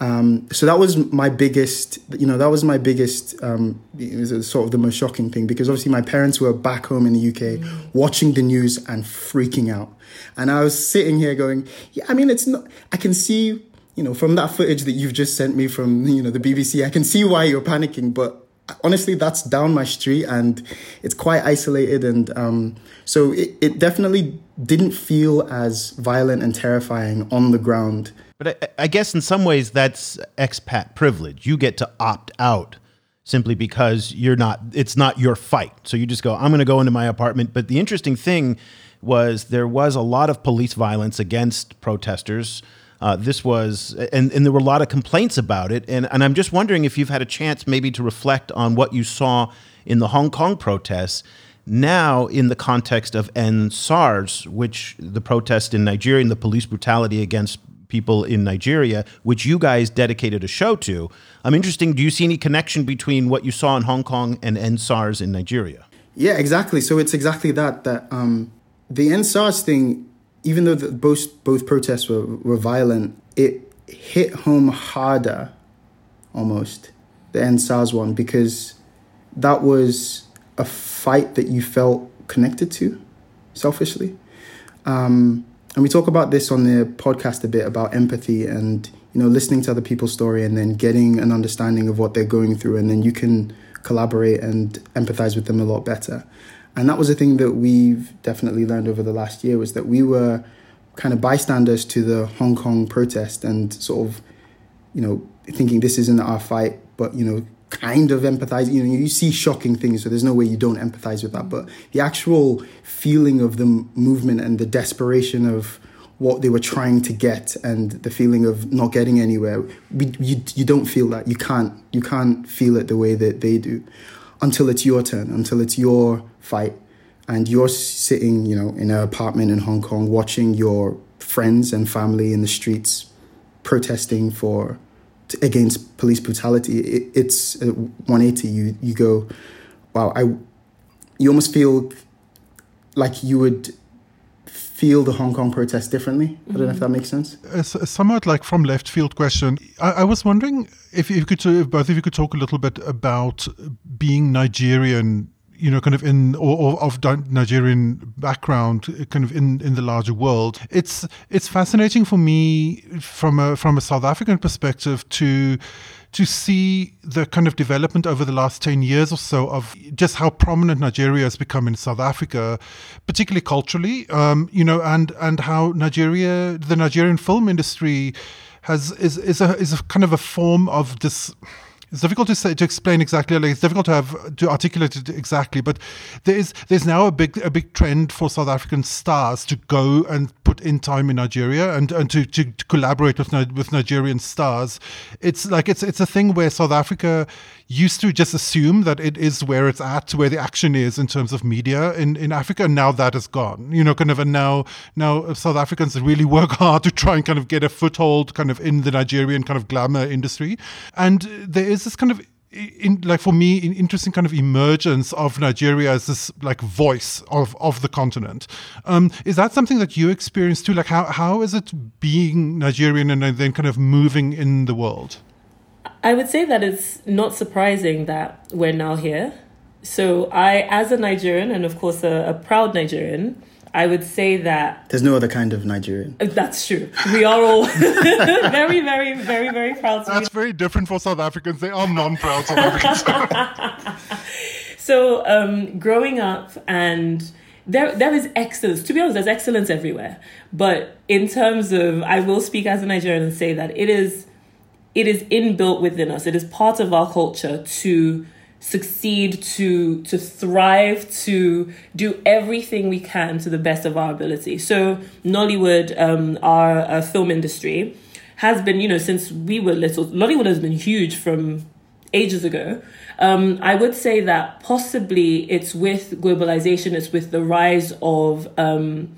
F: Um, so that was my biggest you know that was my biggest um, it was sort of the most shocking thing because obviously my parents were back home in the uk mm. watching the news and freaking out. And i was sitting here going yeah i mean it's not i can see you know, from that footage that you've just sent me from, you know, the BBC, I can see why you're panicking, but honestly, that's down my street and it's quite isolated. And um, so it, it definitely didn't feel as violent and terrifying on the ground.
C: But I, I guess in some ways that's expat privilege. You get to opt out simply because you're not it's not your fight. So you just go, I'm going to go into my apartment. But the interesting thing was there was a lot of police violence against protesters. Uh, this was, and, and there were a lot of complaints about it. And, and I'm just wondering if you've had a chance maybe to reflect on what you saw in the Hong Kong protests now in the context of End SARS, which the protest in Nigeria and the police brutality against people in Nigeria, which you guys dedicated a show to. I'm interested. Do you see any connection between what you saw in Hong Kong and End SARS in Nigeria?
F: Yeah, exactly. So it's exactly that. That um, the End SARS thing, even though the, both both protests were were violent, it hit home harder, almost the End SARS one because that was a fight that you felt connected to, selfishly. Um, and we talk about this on the podcast a bit about empathy and you know listening to other people's story and then getting an understanding of what they're going through, and then you can collaborate and empathize with them a lot better. And that was a thing that we've definitely learned over the last year was that we were kind of bystanders to the Hong Kong protest and sort of, you know, thinking this isn't our fight, but you know, kind of empathize. You know, you see shocking things, so there's no way you don't empathize with that. Mm. But the actual feeling of the movement and the desperation of what they were trying to get and the feeling of not getting anywhere, we, you you don't feel that. You can't you can't feel it the way that they do until it's your turn, until it's your fight, and you're sitting, you know, in an apartment in Hong Kong watching your friends and family in the streets protesting for against police brutality, it, it's uh, 180. You you go, wow. I you almost feel like you would feel the Hong Kong protest differently. I don't know if mm-hmm. that makes sense.
D: A, a somewhat like from left field question. I, I was wondering if, if you could, if both of you could talk a little bit about being Nigerian you know, kind of in or, or, of Nigerian background, kind of in, in the larger world. It's it's fascinating for me from a from a South African perspective to to see the kind of development over the last 10 years or so of just how prominent Nigeria has become in South Africa, particularly culturally, um, you know, and, and how Nigeria, the Nigerian film industry has, is, is a, is a kind of a form of this, it's difficult to say to explain exactly. Like it's difficult to have to articulate it exactly. But there is there's now a big a big trend for South African stars to go and put in time in Nigeria and, and to, to, to collaborate with with Nigerian stars. It's like it's it's a thing where South Africa used to just assume that it is where it's at, where the action is in terms of media in, in Africa. And now that is gone, you know, kind of, and now, now South Africans really work [laughs] hard to try and kind of get a foothold kind of in the Nigerian kind of glamour industry. And there is this kind of in, like for me, an interesting kind of emergence of Nigeria as this like voice of, of the continent. Um, is that something that you experience too? Like how, how is it being Nigerian and then kind of moving in the world?
E: I would say that it's not surprising that we're now here. So, I, as a Nigerian, and of course a, a proud Nigerian, I would say that
F: there's no other kind of Nigerian.
E: Uh, that's true. We are all [laughs] very, very, very, very proud.
D: That's very different for South Africans. They are non-proud South Africans. [laughs]
E: so, um, growing up and there there is excellence. To be honest, there's excellence everywhere. But in terms of, I will speak as a Nigerian and say that it is it is inbuilt within us. It is part of our culture to succeed, to to thrive, to do everything we can to the best of our ability. So Nollywood, um, our uh, film industry, has been, you know, since we were little. Nollywood has been huge from ages ago. Um, I would say that possibly it's with globalization, it's with the rise of um,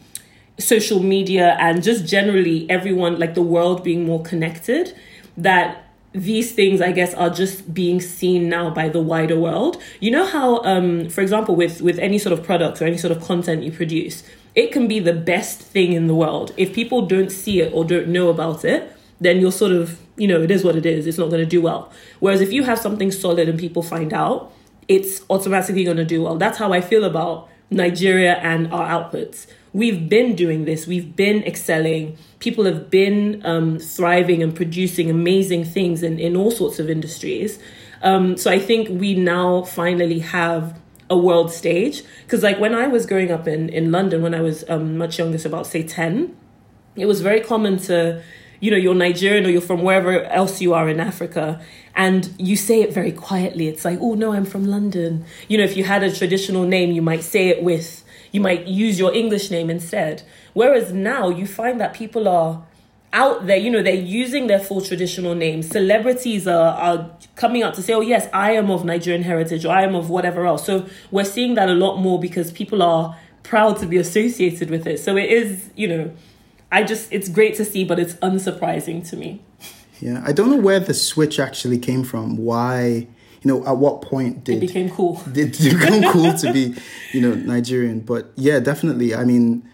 E: social media and just generally everyone, like the world being more connected that these things i guess are just being seen now by the wider world. You know how um for example with with any sort of product or any sort of content you produce it can be the best thing in the world. If people don't see it or don't know about it then you're sort of you know it is what it is. It's not going to do well. Whereas if you have something solid and people find out it's automatically going to do well. That's how i feel about nigeria and our outputs. We've been doing this. We've been excelling people have been um, thriving and producing amazing things in, in all sorts of industries. Um, so I think we now finally have a world stage. Because like when I was growing up in, in London, when I was um, much younger, so about say 10, it was very common to you know, you're Nigerian or you're from wherever else you are in Africa, and you say it very quietly. It's like, oh no, I'm from London. You know, if you had a traditional name, you might say it with, you might use your English name instead. Whereas now you find that people are out there, you know, they're using their full traditional names. Celebrities are, are coming out to say, oh, yes, I am of Nigerian heritage or I am of whatever else. So we're seeing that a lot more because people are proud to be associated with it. So it is, you know, I just, it's great to see, but it's unsurprising to me.
F: Yeah, I don't know where the switch actually came from. Why, you know, at what point did
E: it became cool? [laughs]
F: Did it become cool to be, you know, Nigerian? But yeah, definitely. I mean,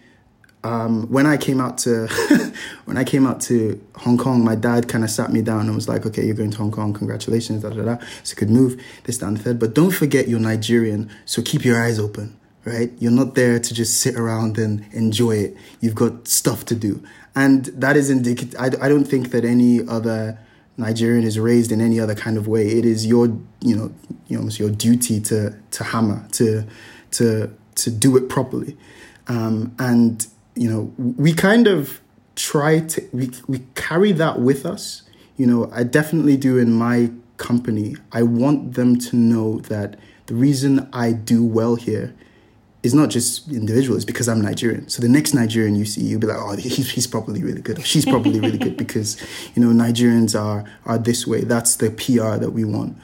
F: um, when I came out to [laughs] when I came out to Hong Kong, my dad kind of sat me down and was like, "Okay, you're going to Hong Kong. Congratulations, da da da. It's a good move. This, that, and the third. But don't forget you're Nigerian, so keep your eyes open. Right? You're not there to just sit around and enjoy it. You've got stuff to do, and that is indicative. I, I don't think that any other Nigerian is raised in any other kind of way. It is your, you know, you know, it's your duty to to hammer to to to do it properly, um, and you know, we kind of try to we we carry that with us. You know, I definitely do in my company. I want them to know that the reason I do well here is not just individual, it's because I'm Nigerian. So the next Nigerian you see, you'll be like, oh, he's, he's probably really good. She's probably really good [laughs] because, you know, Nigerians are, are this way. That's the PR that we want.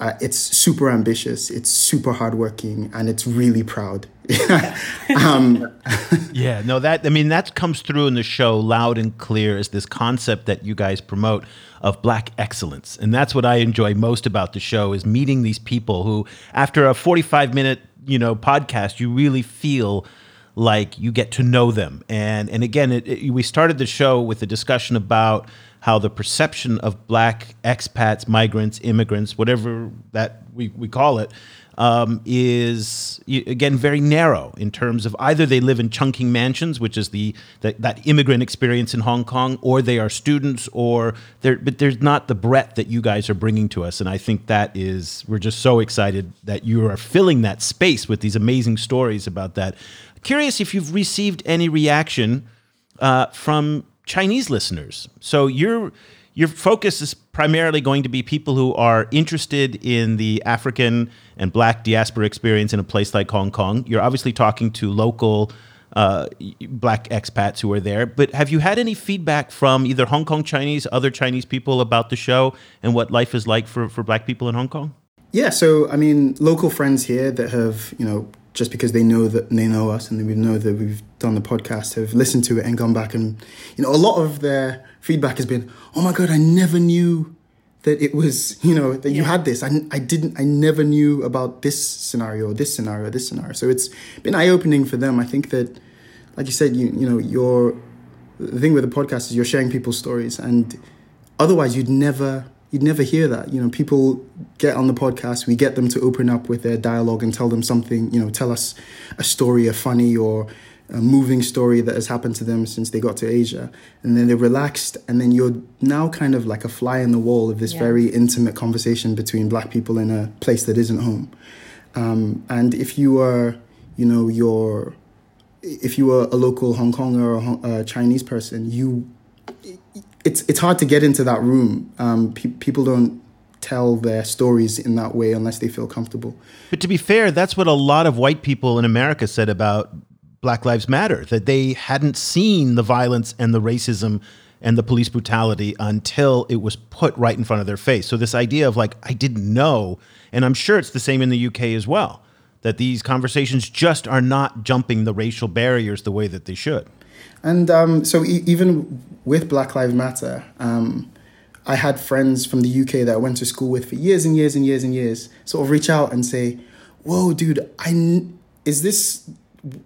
F: Uh, it's super ambitious, it's super hardworking, and it's really proud. [laughs] um,
C: yeah, no, that I mean that comes through in the show loud and clear is this concept that you guys promote of black excellence, and that's what I enjoy most about the show is meeting these people who, after a forty-five minute you know podcast, you really feel like you get to know them. And and again, it, it, we started the show with a discussion about how the perception of black expats, migrants, immigrants, whatever that we, we call it, um, is again very narrow in terms of either they live in Chungking Mansions, which is the that, that immigrant experience in Hong Kong, or they are students, or there. But there's not the breadth that you guys are bringing to us, and I think that is we're just so excited that you are filling that space with these amazing stories about that. Curious if you've received any reaction uh, from Chinese listeners. So your your focus is primarily going to be people who are interested in the African and Black diaspora experience in a place like Hong Kong. You're obviously talking to local uh, Black expats who are there. But have you had any feedback from either Hong Kong Chinese, other Chinese people about the show and what life is like for, for Black people in Hong Kong?
F: Yeah, so I mean, local friends here that have you know just because they know that they know us and we know that we've done the podcast have listened to it and gone back and you know a lot of their feedback has been oh my god i never knew that it was you know that you had this. I, I didn't i never knew about this scenario this scenario this scenario. So it's been eye-opening for them. I think that like you said you you know your the thing with the podcast is you're sharing people's stories and otherwise you'd never you'd never hear that. You know, people get on the podcast, we get them to open up with their dialogue and tell them something, you know, tell us a story, a funny or a moving story that has happened to them since they got to Asia. And then they're relaxed, and then you're now kind of like a fly in the wall of this yeah. very intimate conversation between black people in a place that isn't home. Um, and if you are, you know, you're, if you are a local Hong Konger or a Chinese person, you it's it's hard to get into that room. Um, pe- people don't tell their stories in that way unless they feel comfortable.
C: But to be fair, that's what a lot of white people in America said about Black Lives Matter that they hadn't seen the violence and the racism and the police brutality until it was put right in front of their face. So this idea of like I didn't know, and I'm sure it's the same in the UK as well, that these conversations just are not jumping the racial barriers the way that they should.
F: And um, so e- even with Black Lives Matter, um, I had friends from the UK that I went to school with for years and years and years and years sort of reach out and say, "Whoa, dude, I is this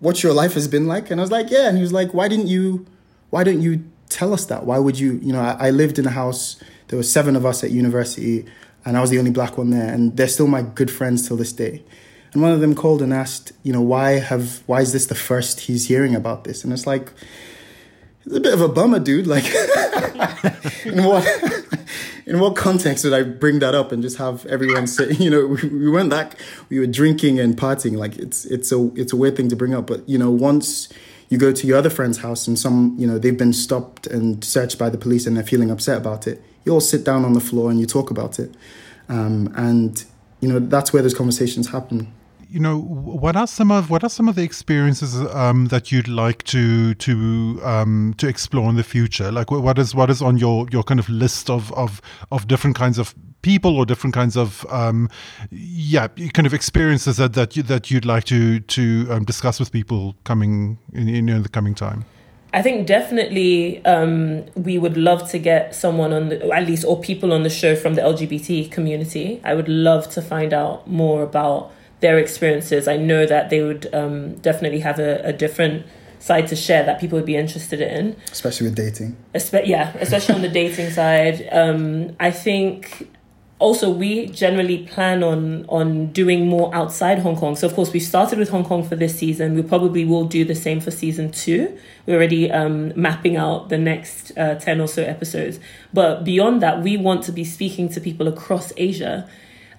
F: what your life has been like?" And I was like, "Yeah." And he was like, "Why didn't you? Why don't you tell us that? Why would you? You know, I, I lived in a house. There were seven of us at university, and I was the only black one there, and they're still my good friends till this day." And one of them called and asked, you know, why have why is this the first he's hearing about this? And it's like it's a bit of a bummer, dude. Like [laughs] in what [laughs] in what context would I bring that up and just have everyone say, [laughs] you know, we, we weren't that we were drinking and partying. Like it's it's a it's a weird thing to bring up. But you know, once you go to your other friend's house and some, you know, they've been stopped and searched by the police and they're feeling upset about it. You all sit down on the floor and you talk about it. Um, and, you know, that's where those conversations happen
D: you know what are some of what are some of the experiences um, that you'd like to to um, to explore in the future like what is what is on your your kind of list of of of different kinds of people or different kinds of um, yeah kind of experiences that that you that you'd like to to um, discuss with people coming in, in the coming time
E: I think definitely um, we would love to get someone on the, at least, or people on the show from the LGBT community. I would love to find out more about their experiences. I know that they would um, definitely have a, a, different side to share that people would be interested in,
F: especially with dating.
E: Espe- yeah, especially on the [laughs] dating side. Um, I think also we generally plan on on doing more outside Hong Kong. So of course we started with Hong Kong for this season. We probably will do the same for season two. We're already um, mapping out the next uh, ten or so episodes. But beyond that, we want to be speaking to people across Asia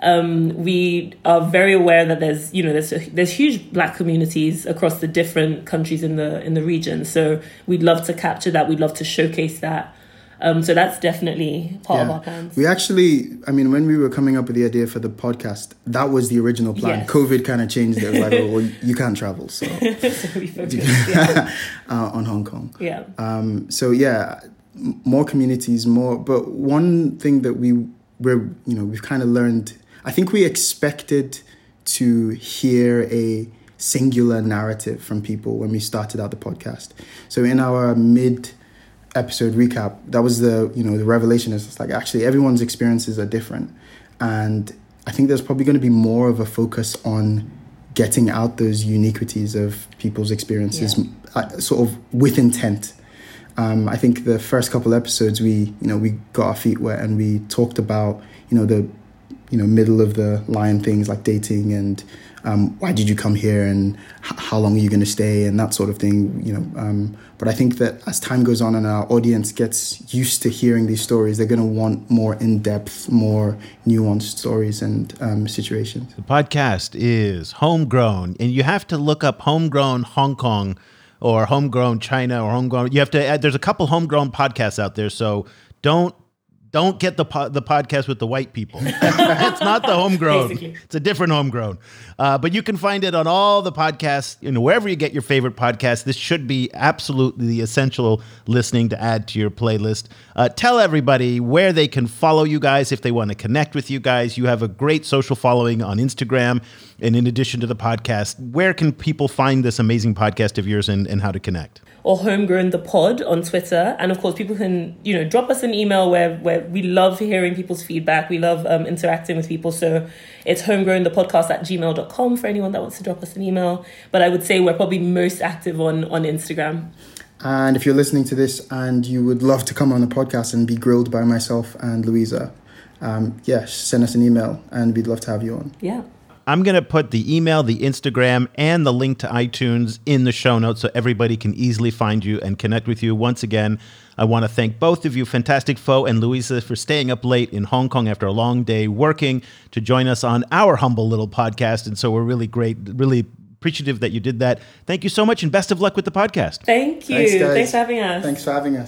E: um, we are very aware that there's you know there's there's huge black communities across the different countries in the in the region. So we'd love to capture that. We'd love to showcase that. Um, so that's definitely part yeah. of our plans.
F: We actually, I mean, when we were coming up with the idea for the podcast, that was the original plan. Yes. COVID kind of changed it. like, [laughs] oh, well, you can't travel, so, [laughs] so we focused [laughs] yeah. uh, on Hong Kong.
E: Yeah.
F: Um, so yeah, more communities, more. But one thing that we we're you know we've kind of learned I think we expected to hear a singular narrative from people when we started out the podcast. So in our mid episode recap, that was the you know the revelation is it's like actually everyone's experiences are different, and I think there's probably going to be more of a focus on getting out those uniquities of people's experiences, yeah. uh, sort of with intent. Um, I think the first couple episodes we you know we got our feet wet and we talked about you know the you know middle of the line things like dating and um, why did you come here and h- how long are you going to stay and that sort of thing you know um, but i think that as time goes on and our audience gets used to hearing these stories they're going to want more in-depth more nuanced stories and um, situations.
C: The podcast is homegrown and you have to look up homegrown hong kong or homegrown china or homegrown you have to add, there's a couple homegrown podcasts out there so don't don't get the po- the podcast with the white people. [laughs] it's not the homegrown. Basically. It's a different homegrown. Uh, but you can find it on all the podcasts, you know, wherever you get your favorite podcast. This should be absolutely the essential listening to add to your playlist. Uh, tell everybody where they can follow you guys if they want to connect with you guys. You have a great social following on Instagram. And in addition to the podcast, where can people find this amazing podcast of yours and, and how to connect?
E: Or homegrown the pod on Twitter. And of course, people can, you know, drop us an email where, where we love hearing people's feedback. We love um, interacting with people. So it's homegrown the podcast at gmail.com for anyone that wants to drop us an email. But I would say we're probably most active on, on Instagram.
F: And if you're listening to this and you would love to come on the podcast and be grilled by myself and Louisa, um, yeah, send us an email and we'd love to have you on.
E: Yeah.
C: I'm going to put the email, the Instagram, and the link to iTunes in the show notes so everybody can easily find you and connect with you. Once again, I want to thank both of you, Fantastic Fo and Louisa, for staying up late in Hong Kong after a long day working to join us on our humble little podcast. And so we're really great, really appreciative that you did that. Thank you so much and best of luck with the podcast.
E: Thank you. Thanks, Thanks for having us.
F: Thanks for having us.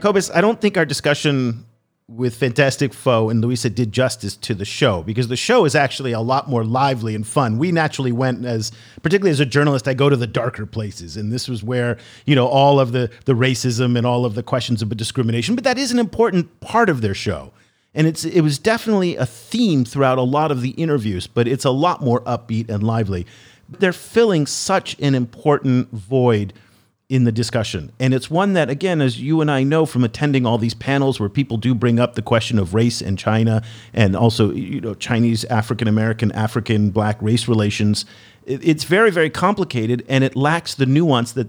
C: Cobus, I don't think our discussion with Fantastic Fo and Louisa did justice to the show because the show is actually a lot more lively and fun. We naturally went as, particularly as a journalist, I go to the darker places, and this was where you know all of the the racism and all of the questions of discrimination. But that is an important part of their show, and it's it was definitely a theme throughout a lot of the interviews. But it's a lot more upbeat and lively. They're filling such an important void in the discussion. And it's one that, again, as you and I know from attending all these panels where people do bring up the question of race in China and also, you know, Chinese, African American, African, black race relations, it's very, very complicated and it lacks the nuance that,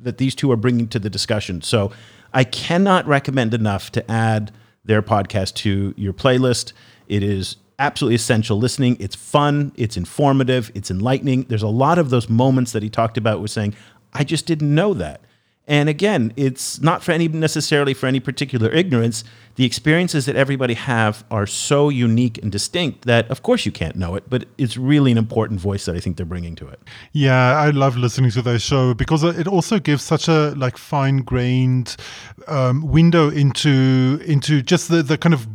C: that these two are bringing to the discussion. So I cannot recommend enough to add their podcast to your playlist. It is absolutely essential listening. It's fun, it's informative, it's enlightening. There's a lot of those moments that he talked about was saying, I just didn't know that. And again, it's not for any necessarily for any particular ignorance. The experiences that everybody have are so unique and distinct that, of course, you can't know it. But it's really an important voice that I think they're bringing to it.
D: Yeah, I love listening to their show because it also gives such a like fine grained um, window into into just the, the kind of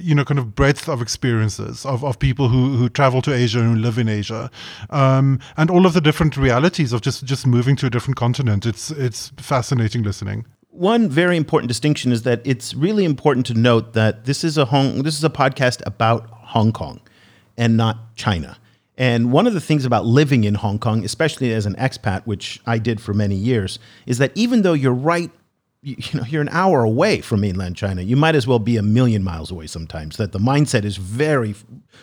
D: you know kind of breadth of experiences of, of people who, who travel to Asia and who live in Asia, um, and all of the different realities of just just moving to a different continent. It's it's fascinating listening.
C: One very important distinction is that it's really important to note that this is a Hong, this is a podcast about Hong Kong and not China. And one of the things about living in Hong Kong, especially as an expat, which I did for many years, is that even though you're right, you, know, you're an hour away from mainland China, you might as well be a million miles away sometimes. That the mindset is very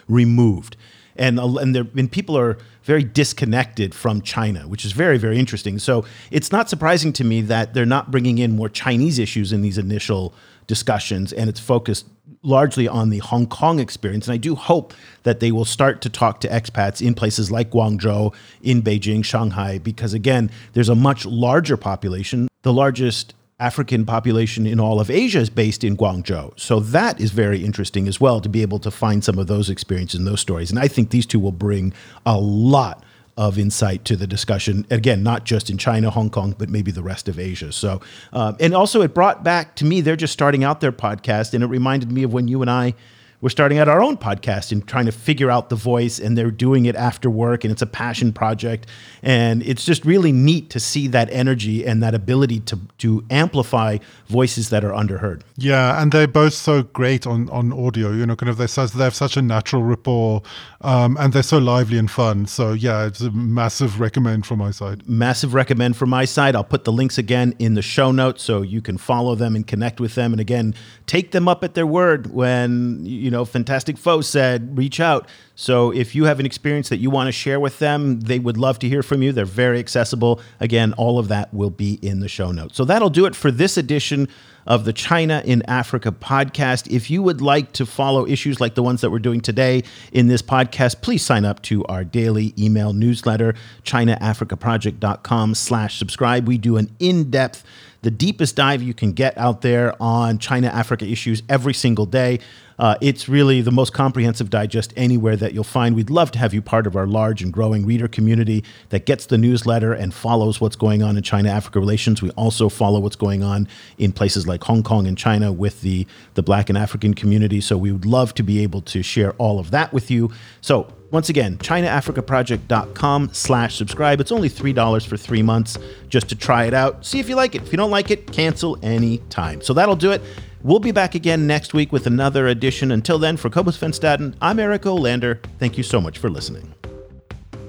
C: removed, and and, there, and people are very disconnected from China, which is very very interesting. So it's not surprising to me that they're not bringing in more Chinese issues in these initial discussions, and it's focused largely on the Hong Kong experience. And I do hope that they will start to talk to expats in places like Guangzhou, in Beijing, Shanghai, because again, there's a much larger population. The largest African population in all of Asia is based in Guangzhou. So that is very interesting as well to be able to find some of those experiences and those stories. And I think these two will bring a lot of insight to the discussion. Again, not just in China, Hong Kong, but maybe the rest of Asia. So, um, and also it brought back to me, they're just starting out their podcast, and it reminded me of when you and I we're starting out our own podcast and trying to figure out the voice and they're doing it after work and it's a passion project. And it's just really neat to see that energy and that ability to to amplify voices that are underheard.
D: Yeah and they're both so great on on audio you know kind of they they have such a natural rapport um, and they're so lively and fun. So yeah it's a massive recommend from my side.
C: Massive recommend from my side. I'll put the links again in the show notes so you can follow them and connect with them. And again take them up at their word when you you know, Fantastic Fo said, reach out. So if you have an experience that you want to share with them, they would love to hear from you. They're very accessible. Again, all of that will be in the show notes. So that'll do it for this edition of the China in Africa podcast. If you would like to follow issues like the ones that we're doing today in this podcast, please sign up to our daily email newsletter, chinaafricaproject.com slash subscribe. We do an in-depth the deepest dive you can get out there on China Africa issues every single day. Uh, it's really the most comprehensive digest anywhere that you'll find. We'd love to have you part of our large and growing reader community that gets the newsletter and follows what's going on in China Africa relations. We also follow what's going on in places like Hong Kong and China with the, the Black and African community. So we would love to be able to share all of that with you. So once again, ChinaAfricaProject.com slash subscribe. It's only $3 for three months just to try it out. See if you like it. If you don't like it, cancel any time. So that'll do it. We'll be back again next week with another edition. Until then, for Cobus Van Staden, I'm Eric Olander. Thank you so much for listening.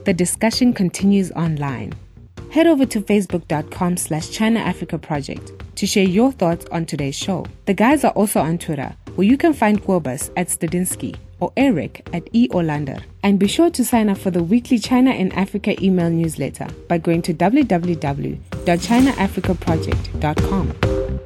B: The discussion continues online. Head over to facebook.com slash China Africa Project to share your thoughts on today's show. The guys are also on Twitter, where you can find Cobus at Stadenesque or Eric at E. Olander. And be sure to sign up for the weekly China and Africa email newsletter by going to www.chinaafricaproject.com.